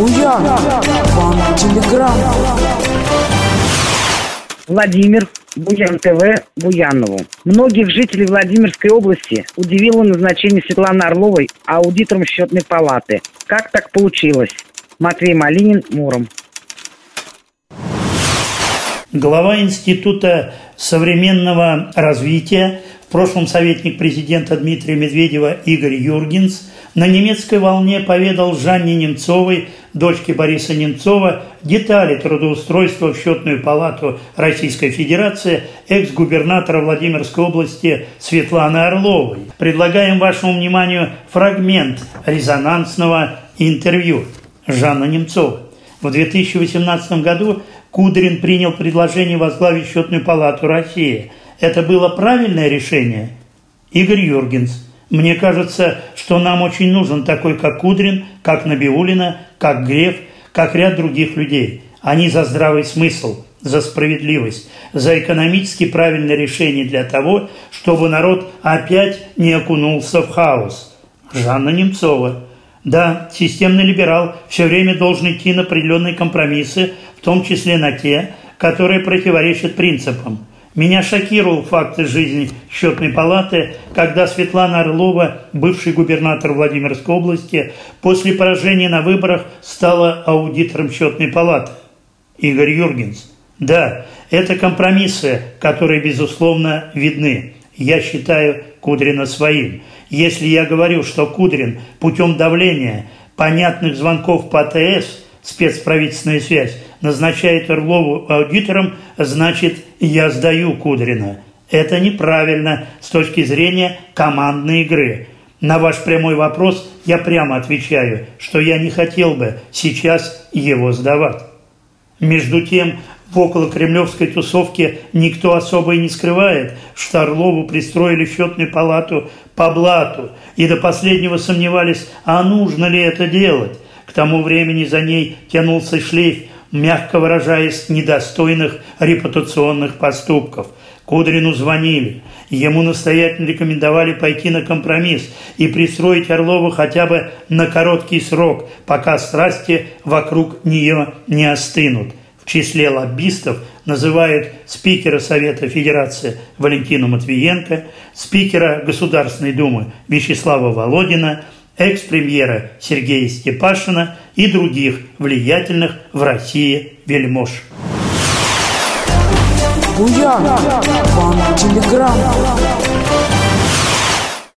Буян, вам телеграмм. Владимир, Буян ТВ, Буянову. Многих жителей Владимирской области удивило назначение Светланы Орловой аудитором счетной палаты. Как так получилось? Матвей Малинин, Муром. Глава Института современного развития, в прошлом советник президента Дмитрия Медведева Игорь Юргенс на немецкой волне поведал Жанне Немцовой, дочке Бориса Немцова, детали трудоустройства в счетную палату Российской Федерации экс-губернатора Владимирской области Светланы Орловой. Предлагаем вашему вниманию фрагмент резонансного интервью Жанна Немцова. В 2018 году Кудрин принял предложение возглавить счетную палату России. Это было правильное решение? Игорь Юргенс – мне кажется, что нам очень нужен такой, как Кудрин, как Набиулина, как Греф, как ряд других людей. Они за здравый смысл, за справедливость, за экономически правильное решение для того, чтобы народ опять не окунулся в хаос. Жанна Немцова. Да, системный либерал все время должен идти на определенные компромиссы, в том числе на те, которые противоречат принципам – меня шокировал факт из жизни счетной палаты, когда Светлана Орлова, бывший губернатор Владимирской области, после поражения на выборах стала аудитором счетной палаты. Игорь Юргенс. Да, это компромиссы, которые, безусловно, видны. Я считаю Кудрина своим. Если я говорю, что Кудрин путем давления, понятных звонков по АТС, спецправительственная связь, назначает Орлову аудитором, значит, я сдаю Кудрина. Это неправильно с точки зрения командной игры. На ваш прямой вопрос я прямо отвечаю, что я не хотел бы сейчас его сдавать. Между тем, в околокремлевской тусовке никто особо и не скрывает, что Орлову пристроили счетную палату по блату, и до последнего сомневались, а нужно ли это делать. К тому времени за ней тянулся шлейф мягко выражаясь, недостойных репутационных поступков. Кудрину звонили. Ему настоятельно рекомендовали пойти на компромисс и пристроить Орлову хотя бы на короткий срок, пока страсти вокруг нее не остынут. В числе лоббистов называют спикера Совета Федерации Валентину Матвиенко, спикера Государственной Думы Вячеслава Володина – экс-премьера Сергея Степашина и других влиятельных в России вельмож. Буян, вам телеграмм.